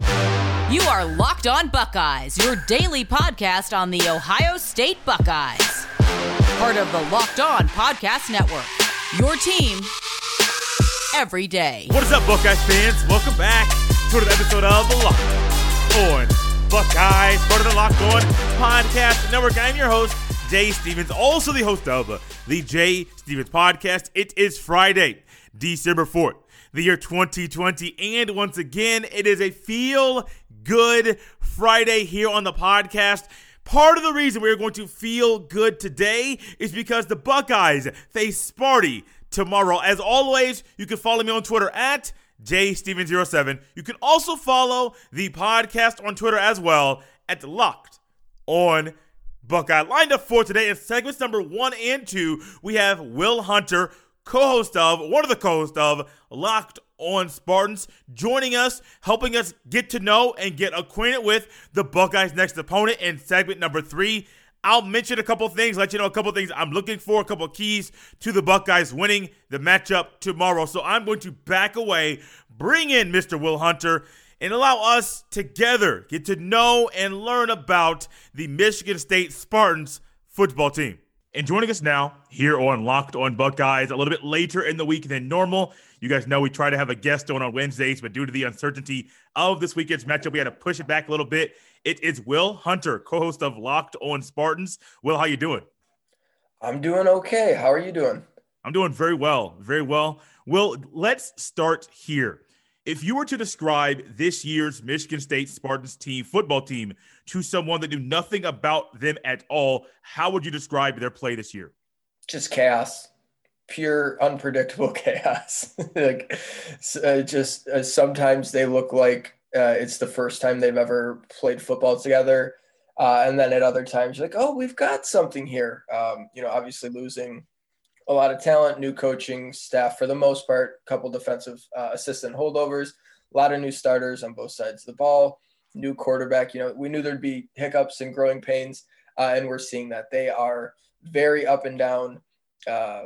You are Locked On Buckeyes, your daily podcast on the Ohio State Buckeyes. Part of the Locked On Podcast Network. Your team every day. What is up, Buckeyes fans? Welcome back to another episode of Locked On Buckeyes, part of the Locked On Podcast Network. I'm your host, Jay Stevens, also the host of the Jay Stevens Podcast. It is Friday, December 4th, the year 2020, and once again, it is a feel good Friday here on the podcast. Part of the reason we're going to feel good today is because the Buckeyes face Sparty tomorrow. As always, you can follow me on Twitter at jsteven07. You can also follow the podcast on Twitter as well at Locked on Buckeye. Lined up for today in segments number one and two, we have Wil Hunter, co-host of, one of the co-hosts of Locked on Spartans, joining us, helping us get to know and get acquainted with the Buckeyes' next opponent in segment number three. I'll mention a couple things, let you know a couple things I'm looking for, a couple keys to the Buckeyes winning the matchup tomorrow. So I'm going to back away, bring in Mr. Wil Hunter, and allow us together get to know and learn about the Michigan State Spartans football team. And joining us now here on Locked on Buckeyes a little bit later in the week than normal. You guys know we try to have a guest on on Wednesdays, but due to the uncertainty of this weekend's matchup, we had to push it back a little bit. It is Wil Hunter, co-host of Locked on Spartans. Wil, how you doing? I'm doing okay. How are you doing? I'm doing very well, very well. Wil, let's start here. If you were to describe this year's Michigan State Spartans team, football team, to someone that knew nothing about them at all, how would you describe their play this year? Just chaos, pure unpredictable chaos. like, uh, just uh, sometimes they look like uh, it's the first time they've ever played football together. Uh, and then at other times, you're like, oh, we've got something here. Um, you know, obviously losing a lot of talent, new coaching staff for the most part, a couple defensive uh, assistant holdovers, a lot of new starters on both sides of the ball, new quarterback. You know, we knew there'd be hiccups and growing pains, uh, and we're seeing that they are very up and down. Uh,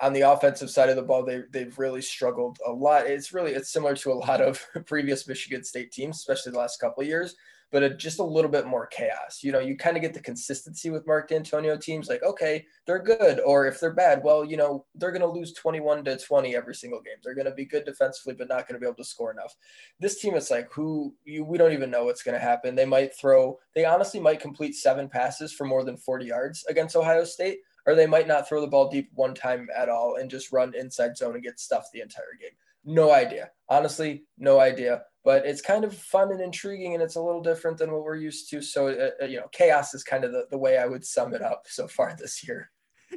on the offensive side of the ball, they they've really struggled a lot. It's really it's similar to a lot of previous Michigan State teams, especially the last couple of years but a, just a little bit more chaos. You know, you kind of get the consistency with Mark Dantonio teams like, okay, they're good. Or if they're bad, well, you know, they're going to lose 21 to 20 every single game. They're going to be good defensively, but not going to be able to score enough. This team, it's like, who you, we don't even know what's going to happen. They might throw, they honestly might complete seven passes for more than 40 yards against Ohio State, or they might not throw the ball deep one time at all and just run inside zone and get stuffed the entire game. No idea. Honestly, no idea but it's kind of fun and intriguing and it's a little different than what we're used to so uh, uh, you know chaos is kind of the, the way i would sum it up so far this year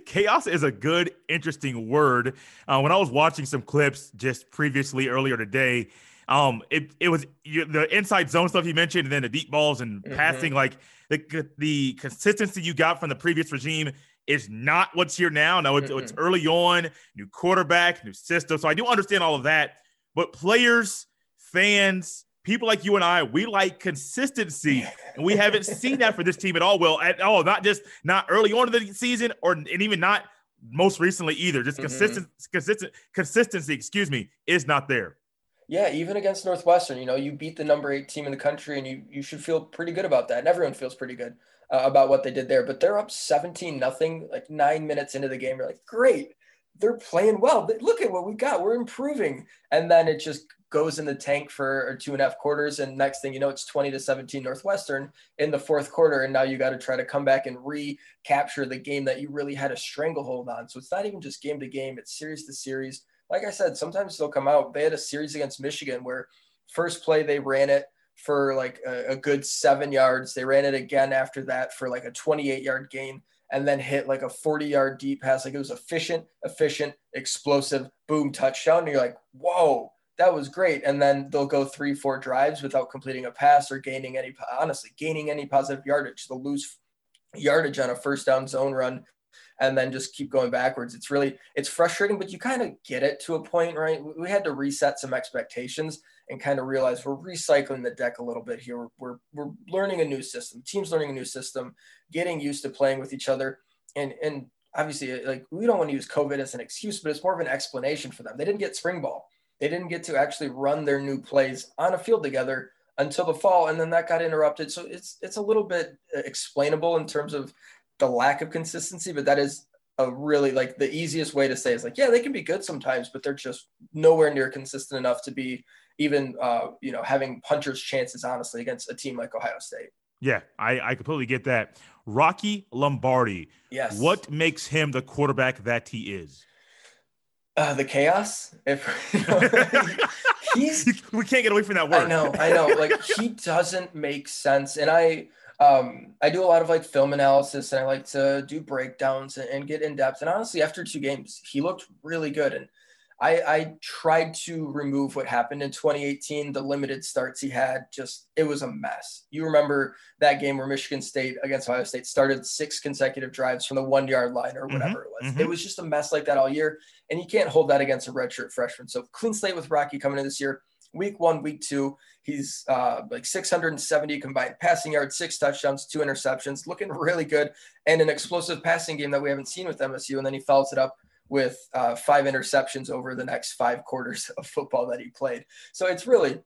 chaos is a good interesting word uh, when i was watching some clips just previously earlier today um it, it was you, the inside zone stuff you mentioned and then the deep balls and mm-hmm. passing like the the consistency you got from the previous regime is not what's here now no it's, it's early on new quarterback new system so i do understand all of that but players fans, people like you and I, we like consistency, and we haven't seen that for this team at all. Well, at all, not just not early on in the season, or and even not most recently either. Just mm-hmm. consistent, consistent consistency. Excuse me, is not there. Yeah, even against Northwestern, you know, you beat the number eight team in the country, and you you should feel pretty good about that. And everyone feels pretty good uh, about what they did there. But they're up seventeen nothing, like nine minutes into the game. You're like, great, they're playing well. Look at what we got. We're improving, and then it just goes in the tank for two and a half quarters. And next thing you know, it's 20 to 17 Northwestern in the fourth quarter. And now you got to try to come back and recapture the game that you really had a stranglehold on. So it's not even just game to game, it's series to series. Like I said, sometimes they'll come out. They had a series against Michigan where first play they ran it for like a, a good seven yards. They ran it again after that for like a 28 yard gain. and then hit like a 40 yard deep pass. Like it was efficient, efficient, explosive, boom, touchdown. And you're like, whoa, that was great. And then they'll go three, four drives without completing a pass or gaining any, honestly, gaining any positive yardage. They'll lose yardage on a first down zone run and then just keep going backwards. It's really, it's frustrating, but you kind of get it to a point, right? We had to reset some expectations and kind of realize we're recycling the deck a little bit here. We're, we're, we're learning a new system, teams learning a new system, getting used to playing with each other. And, and obviously like we don't want to use COVID as an excuse, but it's more of an explanation for them. They didn't get spring ball. They didn't get to actually run their new plays on a field together until the fall. And then that got interrupted. So it's, it's a little bit uh, explainable in terms of the lack of consistency, but that is a really like the easiest way to say is like, yeah, they can be good sometimes, but they're just nowhere near consistent enough to be even uh, you know having puncher's chances honestly against a team like Ohio State. Yeah, I, I completely get that. Rocky Lombardi. Yes. What makes him the quarterback that he is? Uh, the chaos. If you know, he's we can't get away from that word. I know, I know. Like he doesn't make sense, and I um I do a lot of like film analysis, and I like to do breakdowns and, and get in depth. And honestly, after two games, he looked really good, and I, I tried to remove what happened in 2018. The limited starts he had, just it was a mess. You remember that game where Michigan State against Ohio State started six consecutive drives from the one yard line or mm-hmm, whatever mm-hmm, it was. Mm-hmm. It was just a mess like that all year, and you can't hold that against a redshirt freshman. So clean slate with Rocky coming in this year. Week one, week two, he's uh, like 670 combined passing yards, six touchdowns, two interceptions, looking really good, and an explosive passing game that we haven't seen with MSU. And then he follows it up with uh, five interceptions over the next five quarters of football that he played. So it's really,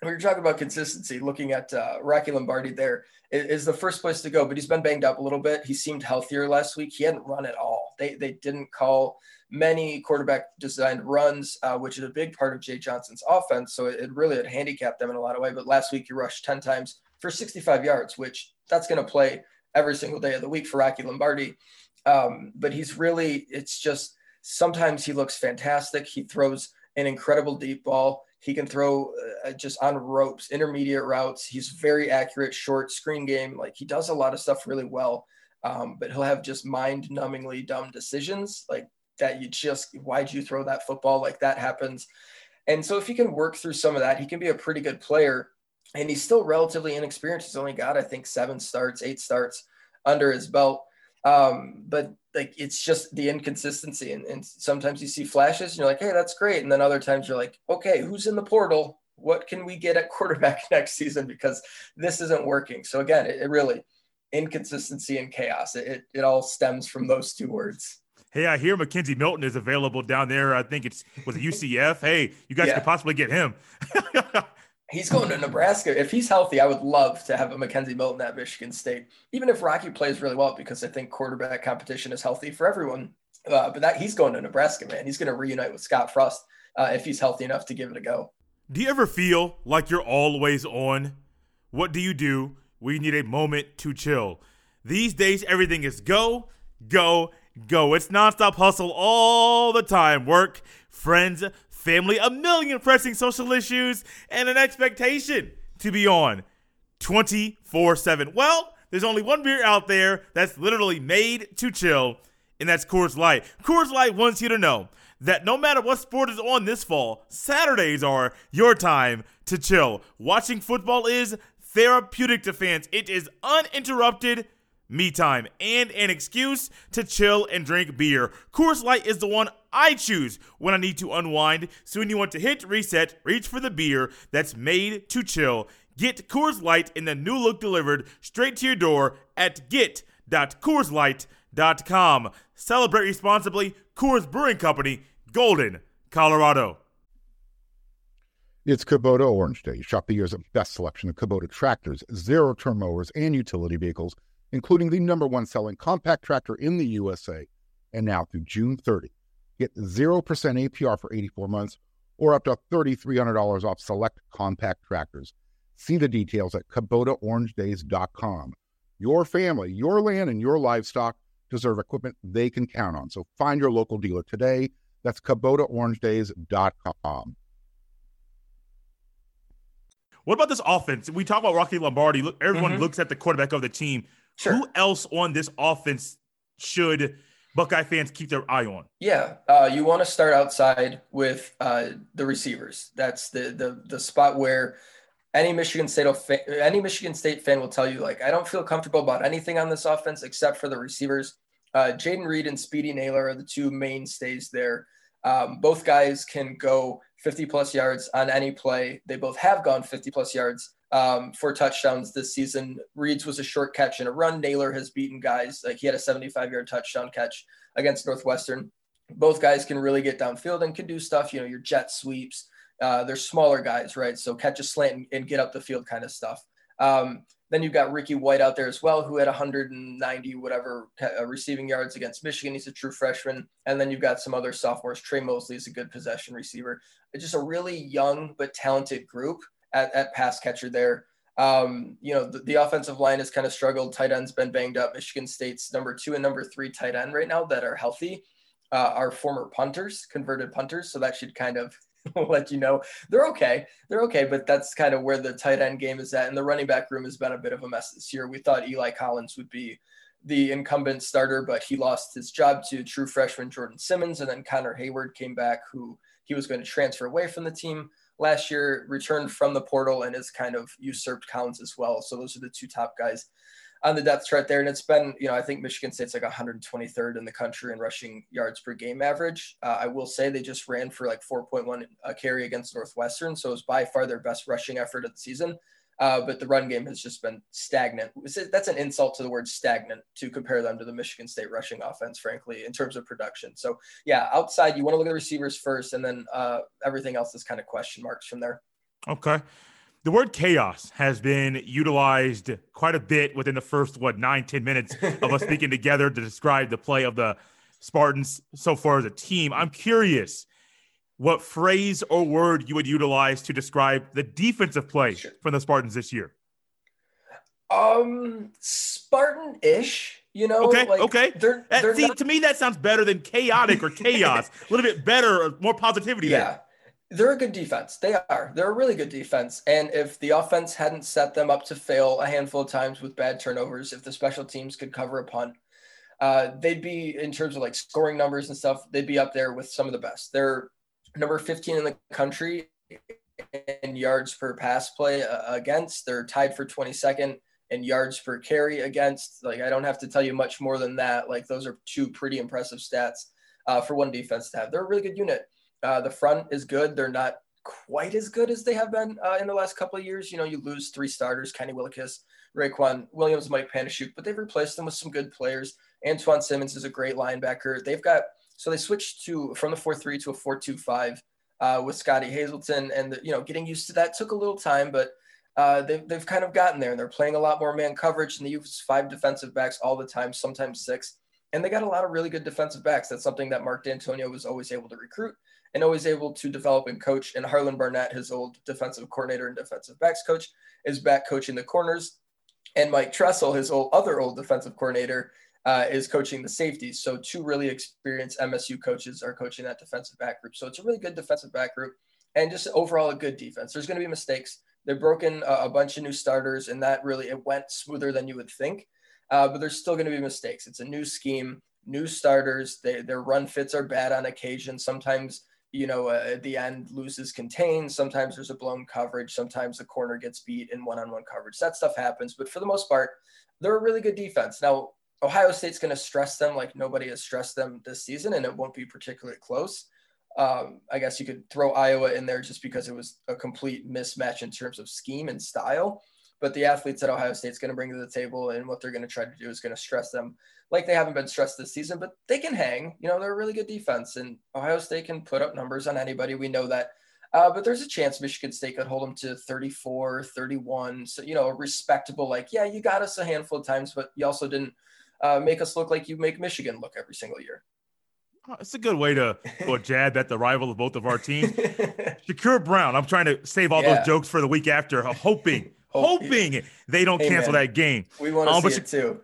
when you're talking about consistency, looking at uh, Rocky Lombardi there is, is, the first place to go, but he's been banged up a little bit. He seemed healthier last week. He hadn't run at all. They, they didn't call many quarterback designed runs, uh, which is a big part of Jay Johnson's offense. So it, it really had handicapped them in a lot of way. But last week he rushed 10 times for 65 yards, which that's going to play every single day of the week for Rocky Lombardi. Um, but he's really, it's just, Sometimes he looks fantastic. He throws an incredible deep ball. He can throw uh, just on ropes, intermediate routes. He's very accurate, short screen game. Like he does a lot of stuff really well. Um, but he'll have just mind numbingly dumb decisions like that. You just, why'd you throw that football? Like that happens. And so if he can work through some of that, he can be a pretty good player. And he's still relatively inexperienced. He's only got, I think, seven starts, eight starts under his belt. Um, but like it's just the inconsistency, and, and sometimes you see flashes, and you're like, hey, that's great, and then other times you're like, okay, who's in the portal? What can we get at quarterback next season? Because this isn't working. So again, it, it really inconsistency and chaos. It, it, it all stems from those two words. Hey, I hear McKenzie Milton is available down there. I think it's with UCF. hey, you guys yeah. could possibly get him. He's going to Nebraska. If he's healthy, I would love to have a McKenzie Milton at Michigan State, even if Rocky plays really well, because I think quarterback competition is healthy for everyone. Uh, but that he's going to Nebraska, man. He's going to reunite with Scott Frost uh, if he's healthy enough to give it a go. Do you ever feel like you're always on? What do you do when you need a moment to chill? These days, everything is go, go, go. It's nonstop hustle all the time. Work, friends, family, a million pressing social issues, and an expectation to be on 24 7. Well, there's only one beer out there that's literally made to chill, and that's Coors Light. Coors Light wants you to know that no matter what sport is on this fall, Saturdays are your time to chill. Watching football is therapeutic to fans, it is uninterrupted me time and an excuse to chill and drink beer. Coors Light is the one I choose when I need to unwind. So when you want to hit reset, reach for the beer that's made to chill. Get Coors Light in the new look delivered straight to your door at get.coorslight.com. Celebrate responsibly. Coors Brewing Company, Golden, Colorado. It's Kubota Orange Day. Shop the year's best selection of Kubota tractors, zero turn mowers, and utility vehicles including the number one selling compact tractor in the USA. And now through June 30, get 0% APR for 84 months or up to $3,300 off select compact tractors. See the details at KubotaOrangeDays.com. Your family, your land, and your livestock deserve equipment they can count on. So find your local dealer today. That's KubotaOrangeDays.com. What about this offense? We talk about Rocky Lombardi. Look, everyone mm-hmm. looks at the quarterback of the team. Sure. Who else on this offense should Buckeye fans keep their eye on? Yeah, uh, you want to start outside with uh, the receivers. That's the the the spot where any Michigan State any Michigan State fan will tell you like I don't feel comfortable about anything on this offense except for the receivers. Uh, Jayden Reed and Speedy Nailor are the two mainstays there. Um, both guys can go 50 plus yards on any play. They both have gone 50 plus yards um, for touchdowns this season. Reed's was a short catch and a run. Nailor has beaten guys like he had a 75 yard touchdown catch against Northwestern. Both guys can really get downfield and can do stuff. You know, your jet sweeps. Uh, they're smaller guys, right? So catch a slant and, and get up the field kind of stuff. Um, then you've got Ricky White out there as well, who had 190 whatever uh, receiving yards against Michigan. He's a true freshman. And then you've got some other sophomores. Tre Mosley is a good possession receiver. It's just a really young but talented group at, at pass catcher there. Um, you know, the, the, offensive line has kind of struggled. Tight end's been banged up. Michigan State's number two and number three tight end right now that are healthy uh, are former punters, converted punters. So that should kind of let you know they're okay. They're okay, but that's kind of where the tight end game is at. And the running back room has been a bit of a mess this year. We thought Eli Collins would be the incumbent starter, but he lost his job to true freshman Jordan Simmons. And then Connor Heyward came back, who he was going to transfer away from the team last year, returned from the portal, and has kind of usurped Collins as well. So those are the two top guys on the depth chart there. And it's been, you know, I think Michigan State's like 123rd in the country in rushing yards per game average. Uh, I will say they just ran for like 4.1 a carry against Northwestern. So it was by far their best rushing effort of the season. Uh, but the run game has just been stagnant. That's an insult to the word stagnant to compare them to the Michigan State rushing offense, frankly, in terms of production. So, yeah, outside, you want to look at the receivers first, and then uh, everything else is kind of question marks from there. Okay the word chaos has been utilized quite a bit within the first what nine ten minutes of us speaking together to describe the play of the spartans so far as a team i'm curious what phrase or word you would utilize to describe the defensive play sure. from the spartans this year um spartan-ish you know okay like okay they're, they're see not- to me that sounds better than chaotic or chaos a little bit better more positivity yeah there they're a good defense. They are. They're a really good defense. And if the offense hadn't set them up to fail a handful of times with bad turnovers, if the special teams could cover a punt, uh, they'd be in terms of like scoring numbers and stuff. They'd be up there with some of the best. They're number 15 in the country in yards per pass play uh, against. They're tied for 22nd in yards per carry against. Like I don't have to tell you much more than that. Like those are two pretty impressive stats uh, for one defense to have. They're a really good unit. Uh, the front is good. They're not quite as good as they have been uh, in the last couple of years. You know, you lose three starters, Kenny Willekes, Raequan Williams, Mike Panasiuk, but they've replaced them with some good players. Antjuan Simmons is a great linebacker. They've got, so they switched to from the 4-3 to a 4-2-5 uh, with Scottie Hazelton. And, the, you know, getting used to that took a little time, but uh, they've, they've kind of gotten there and they're playing a lot more man coverage and they use five defensive backs all the time, sometimes six. And they got a lot of really good defensive backs. That's something that Mark Dantonio was always able to recruit and always able to develop and coach. And Harlan Barnett, his old defensive coordinator and defensive backs coach, is back coaching the corners. And Mike Tressel, his old other old defensive coordinator, uh, is coaching the safeties. So two really experienced MSU coaches are coaching that defensive back group. So it's a really good defensive back group and just overall a good defense. There's going to be mistakes. They've broken a, a, bunch of new starters, and that really it went smoother than you would think. Uh, but there's still going to be mistakes. It's a new scheme, new starters. They, their run fits are bad on occasion. Sometimes you know, uh, at the end loses contain. Sometimes there's a blown coverage. Sometimes the corner gets beat in one-on-one coverage. That stuff happens, but for the most part, they're a really good defense. Now, Ohio State's going to stress them like nobody has stressed them this season, and it won't be particularly close. Um, I guess you could throw Iowa in there just because it was a complete mismatch in terms of scheme and style. But the athletes that Ohio State's going to bring to the table and what they're going to try to do is going to stress them like they haven't been stressed this season, but they can hang. You know, they're a really good defense, and Ohio State can put up numbers on anybody. We know that. Uh, but there's a chance Michigan State could hold them to 34, 31. So, you know, respectable, like, yeah, you got us a handful of times, but you also didn't uh, make us look like you make Michigan look every single year. Oh, it's a good way to go jab at the rival of both of our teams. Shakur Brown, I'm trying to save all yeah. those jokes for the week after, hoping hoping they don't hey, cancel man. that game. We want to um, see it too.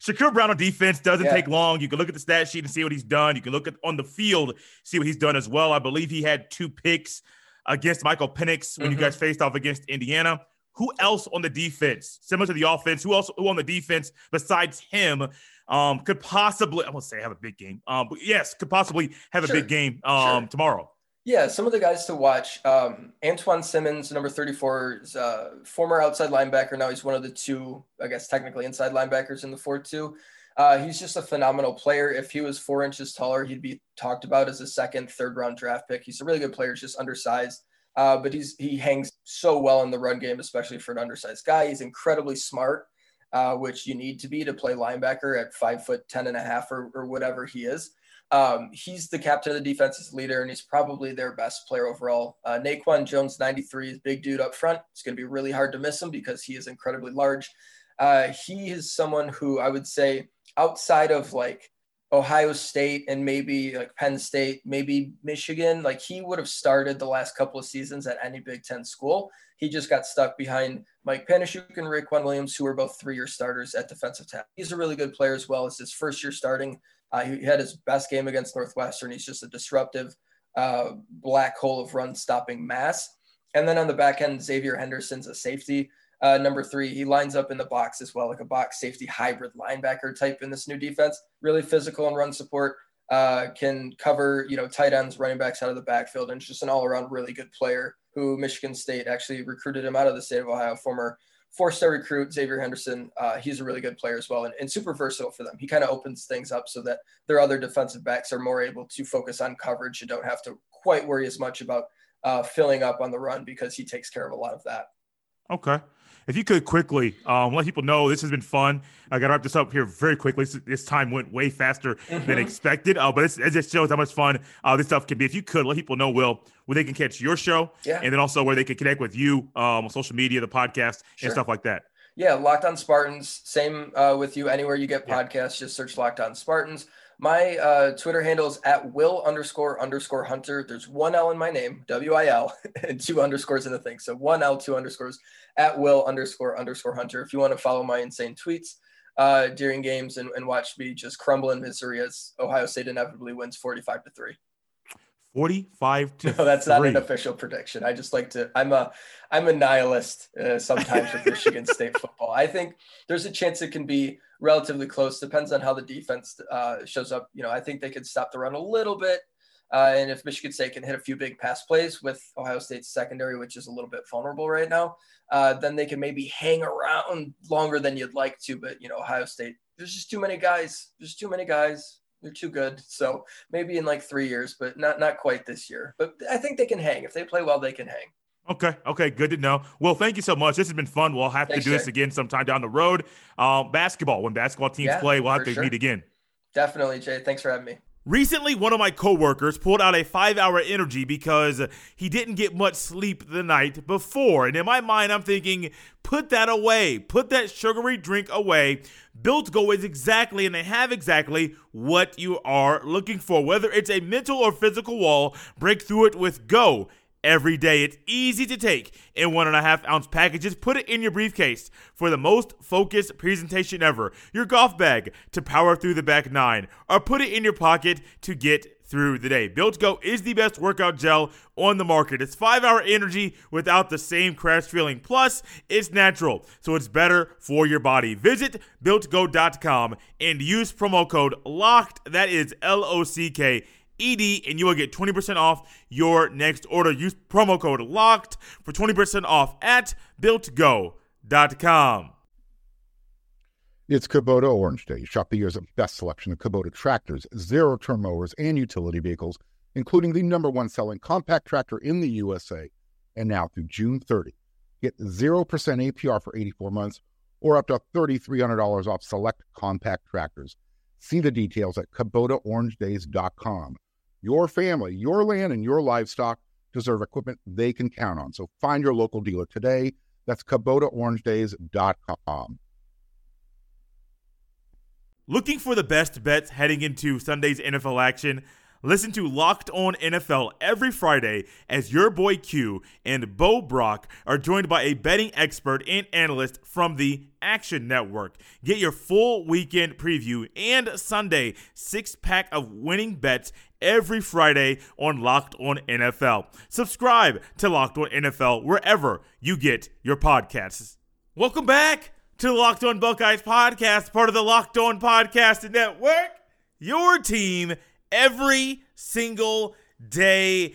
Shakur Brown on defense doesn't yeah. take long. You can look at the stat sheet and see what he's done. You can look at on the field, see what he's done as well. I believe he had two picks against Michael Penix when mm-hmm. you guys faced off against Indiana. Who else on the defense, similar to the offense, who else who on the defense besides him um, could possibly, I won't say have a big game, um, but yes, could possibly have a big game um, Sure. tomorrow. Yeah, some of the guys to watch. Um, Antjuan Simmons, number 34, is uh, former outside linebacker. Now he's one of the two, I guess, technically inside linebackers in the 4 2. Uh, he's just a phenomenal player. If he was four inches taller, he'd be talked about as a second, third round draft pick. He's a really good player, he's just undersized. Uh, but he's he hangs so well in the run game, especially for an undersized guy. He's incredibly smart, uh, which you need to be to play linebacker at five foot ten and a half or, or whatever he is. Um, he's the captain of the defense's leader, and he's probably their best player overall. Uh, Naquan Jones, 93, is big dude up front. It's going to be really hard to miss him because he is incredibly large. Uh, he is someone who I would say outside of like Ohio State and maybe like Penn State, maybe Michigan, like he would have started the last couple of seasons at any Big Ten school. He just got stuck behind Mike Panasiuk and Raequan Williams, who were both three-year starters at defensive tackle. He's a really good player as well. It's his first year starting. Uh, he had his best game against Northwestern. He's just a disruptive uh, black hole of run-stopping mass. And then on the back end, Xavier Henderson's a safety. Uh, number three, he lines up in the box as well, like a box safety hybrid linebacker type in this new defense. Really physical and run support. Uh, can cover, you know, tight ends, running backs out of the backfield, and just an all-around really good player. Who Michigan State actually recruited him out of the state of Ohio. Former four-star recruit Xavier Henderson. Uh, he's a really good player as well, and, and super versatile for them. He kind of opens things up so that their other defensive backs are more able to focus on coverage and don't have to quite worry as much about uh, filling up on the run because he takes care of a lot of that. Okay. If you could quickly um, let people know this has been fun. I got to wrap this up here very quickly. This, this time went way faster than expected, uh, but it's, it just shows how much fun uh, this stuff can be. If you could let people know, Wil, where they can catch your show, Yeah. and then also where they can connect with you um, on social media, the podcast, Sure. and stuff like that. Yeah, Locked On Spartans. Same uh, with you. Anywhere you get Yeah. podcasts, just search Locked On Spartans. My uh, Twitter handle is at will underscore underscore hunter. There's one L in my name, W I L, and two underscores in the thing. So one L, two underscores at will underscore underscore hunter. If you want to follow my insane tweets uh, during games and, and watch me just crumble in misery as Ohio State inevitably wins 45 to three. 45 to No, that's not an official prediction. I just like to. I'm a I'm a nihilist uh, sometimes with Michigan State football. I think there's a chance it can be relatively close. Depends on how the defense uh, shows up. You know, I think they could stop the run a little bit, uh, and if Michigan State can hit a few big pass plays with Ohio State's secondary, which is a little bit vulnerable right now, uh, then they can maybe hang around longer than you'd like to. But you know, Ohio State, there's just too many guys. There's too many guys. They're too good. So maybe in like three years, but not not quite this year. But I think they can hang. If they play well, they can hang. Okay. Okay. Good to know. Well, thank you so much. This has been fun. We'll have Thanks, to do this again sometime down the road. Um, basketball, when basketball teams Yeah, play, we'll have to sure. meet again. Definitely, Jay. Thanks for having me. Recently, one of my coworkers pulled out a five hour energy because he didn't get much sleep the night before. And in my mind, I'm thinking, put that away. Put that sugary drink away. Built Go is exactly, and they have exactly what you are looking for. Whether it's a mental or physical wall, break through it with Go every day. It's easy to take in one and a half ounce packages. Put it in your briefcase for the most focused presentation ever. Your golf bag to power through the back nine, or put it in your pocket to get through the day. Built Go is the best workout gel on the market. It's five hour energy without the same crash feeling. Plus, it's natural, so it's better for your body. Visit builtgo.com and use promo code LOCKED. That is L O C K ED, and you will get 20% off your next order. Use promo code LOCKED for 20% off at builtgo.com. It's Kubota Orange Day. Shop the year's best selection of Kubota tractors, zero turn mowers, and utility vehicles, including the number one selling compact tractor in the USA. And now through June 30, get 0% APR for 84 months or up to $3,300 off select compact tractors. See the details at KubotaOrangeDays.com. Your family, your land, and your livestock deserve equipment they can count on. So find your local dealer today. That's KubotaOrangeDays.com. Looking for the best bets heading into Sunday's NFL action? Listen to Locked On NFL every Friday as your boy Q and Bo Brock are joined by a betting expert and analyst from the Action Network. Get your full weekend preview and Sunday six pack of winning bets every Friday on Locked On NFL. Subscribe to Locked On NFL wherever you get your podcasts. Welcome back to the Locked On Buckeyes podcast, part of the Locked On Podcast Network. Your team every single day.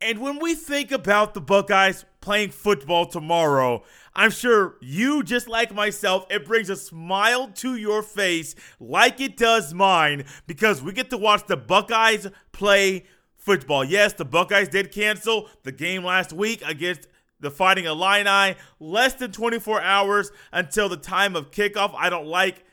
And when we think about the Buckeyes playing football tomorrow, I'm sure you, just like myself, it brings a smile to your face like it does mine because we get to watch the Buckeyes play football. Yes, the Buckeyes did cancel the game last week against the Fighting Illini. Less than 24 hours until the time of kickoff. I don't like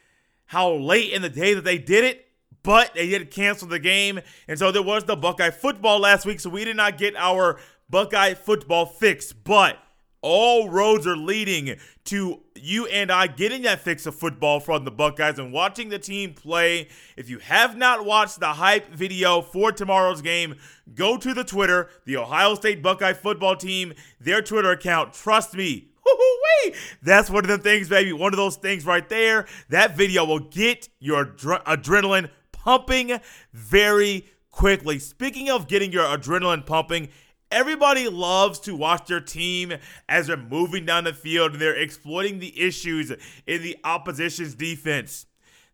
how late in the day that they did it but they did cancel the game. And so there was the Buckeye football last week, so we did not get our Buckeye football fix. But all roads are leading to you and I getting that fix of football from the Buckeyes and watching the team play. If you have not watched the hype video for tomorrow's game, go to the Twitter, the Ohio State Buckeye football team, their Twitter account. Trust me, that's one of the things, baby. One of those things right there. That video will get your adrenaline pumping very quickly. Speaking of getting your adrenaline pumping, everybody loves to watch their team as they're moving down the field and they're exploiting the issues in the opposition's defense.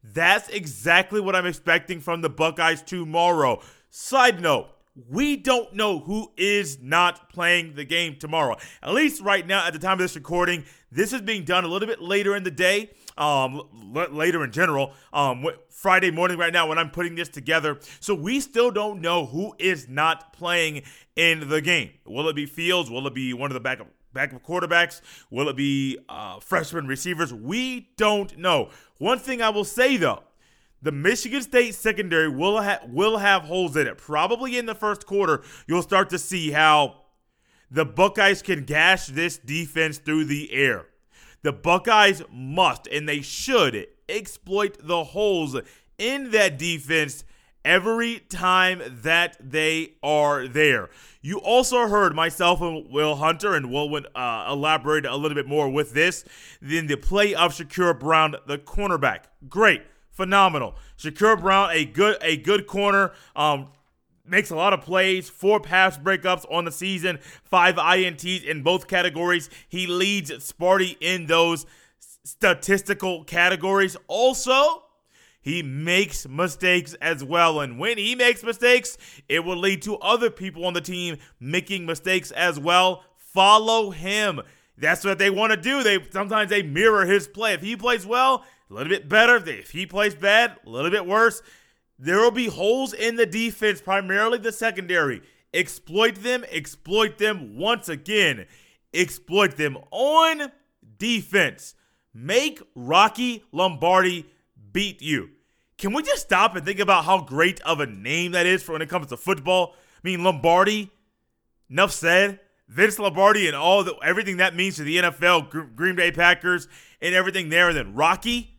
That's exactly what I'm expecting from the Buckeyes tomorrow. Side note, we don't know who is not playing the game tomorrow. At least right now, at the time of this recording, this is being done a little bit later in the day um, l- later in general, um, Friday morning right now when I'm putting this together. So we still don't know who is not playing in the game. Will it be Fields? Will it be one of the backup backup quarterbacks? Will it be uh, freshman receivers? We don't know. One thing I will say though, the Michigan State secondary will ha- will have holes in it. Probably in the first quarter, you'll start to see how the Buckeyes can gash this defense through the air. The Buckeyes must and they should exploit the holes in that defense every time that they are there. You also heard myself and Wil Hunter, and Wil went, uh, elaborate a little bit more with this. Then the play of Shakur Brown, the cornerback, great, phenomenal. Shakur Brown, a good a good corner. Um, makes a lot of plays, four pass breakups on the season, five INTs in both categories. He leads Sparty in those statistical categories. Also, he makes mistakes as well. And when he makes mistakes, it will lead to other people on the team making mistakes as well. Follow him. That's what they want to do. They sometimes they mirror his play. If he plays well, a little bit better. If he plays bad, a little bit worse. There will be holes in the defense, primarily the secondary. Exploit them, exploit them once again. Exploit them on defense. Make Rocky Lombardi beat you. Can we just stop and think about how great of a name that is for when it comes to football? I mean, Lombardi, enough said. Vince Lombardi and all the everything that means to the NFL, Green Bay Packers, and everything there. And then Rocky,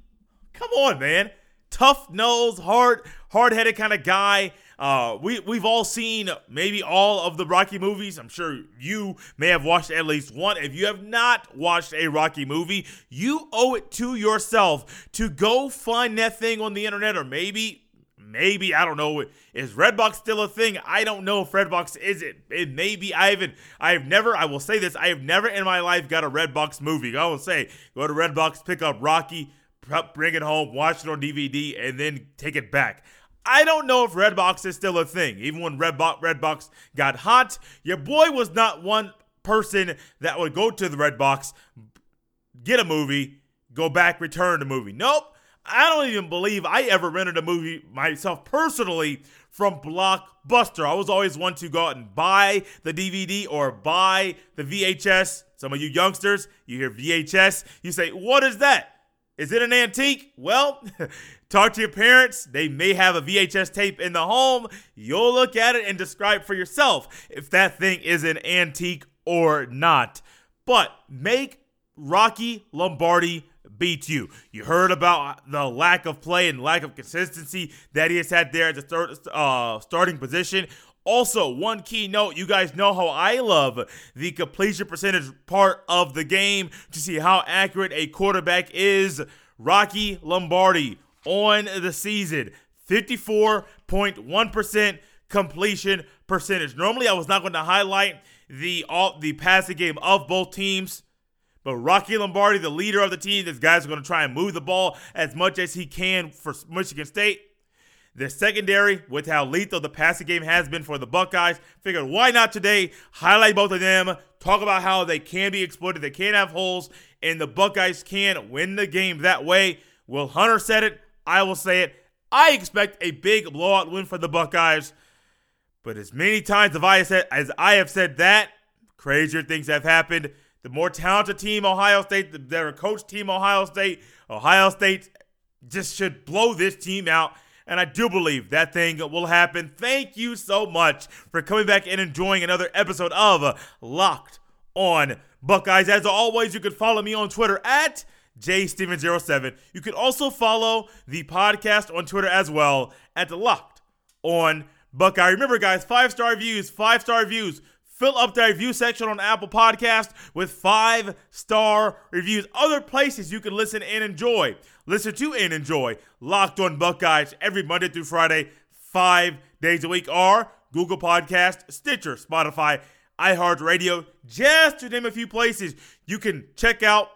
come on, man tough nose, hard, hard headed kind of guy. Uh, we we've all seen maybe all of the Rocky movies. I'm sure you may have watched at least one. If you have not watched a Rocky movie, you owe it to yourself to go find that thing on the internet, or maybe maybe I don't know is Redbox still a thing? I don't know if Redbox is it. It may be. I haven't. I have never. I will say this. I have never in my life got a Redbox movie. I will say go to Redbox, pick up Rocky bring it home, watch it on DVD, and then take it back. I don't know if Redbox is still a thing. Even when Redbox Redbox got hot, your boy was not one person that would go to the Redbox, get a movie, go back, return the movie. Nope. I don't even believe I ever rented a movie myself personally from Blockbuster. I was always one to go out and buy the DVD or buy the VHS. Some of you youngsters, you hear VHS, you say, What is that? Is it an antique? Well, talk to your parents. They may have a VHS tape in the home. You'll look at it and describe for yourself if that thing is an antique or not. But make Rocky Lombardi beat you. You heard about the lack of play and lack of consistency that he has had there at the third, uh, starting position. Also, one key note you guys know how I love the completion percentage part of the game to see how accurate a quarterback is. Rocky Lombardi on the season 54.1% completion percentage. Normally, I was not going to highlight the all, the passing game of both teams. But Rocky Lombardi, the leader of the team, this guy's going to try and move the ball as much as he can for Michigan State. The secondary, with how lethal the passing game has been for the Buckeyes, figured why not today highlight both of them, talk about how they can be exploited, they can have holes, and the Buckeyes can win the game that way. Wil Hunter said it, I will say it. I expect a big blowout win for the Buckeyes. But as many times as I, said, as I have said that, crazier things have happened. The more talented team, Ohio State, the better coach team, Ohio State, Ohio State just should blow this team out. And I do believe that thing will happen. Thank you so much for coming back and enjoying another episode of Locked on Buckeyes. As always, you can follow me on Twitter at jsteven07. You can also follow the podcast on Twitter as well at Locked on Buckeye. Remember, guys, five star views, five star reviews. Fill up the review section on Apple Podcast with five star reviews. Other places you can listen and enjoy. Listen to and enjoy Locked on Buckeyes every Monday through Friday, five days a week are Google Podcast, Stitcher, Spotify, iHeartRadio, just to name a few places you can check out,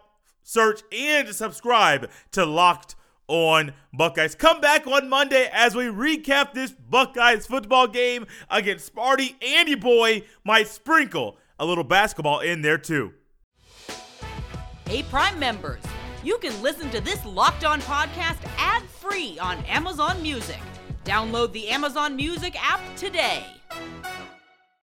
search, and subscribe to Locked on Buckeyes. Come back on Monday as we recap this Buckeyes football game against Sparty. Andy Boy might sprinkle a little basketball in there too. Hey, Prime members, you can listen to this Locked On podcast ad free on Amazon Music. Download the Amazon Music app today.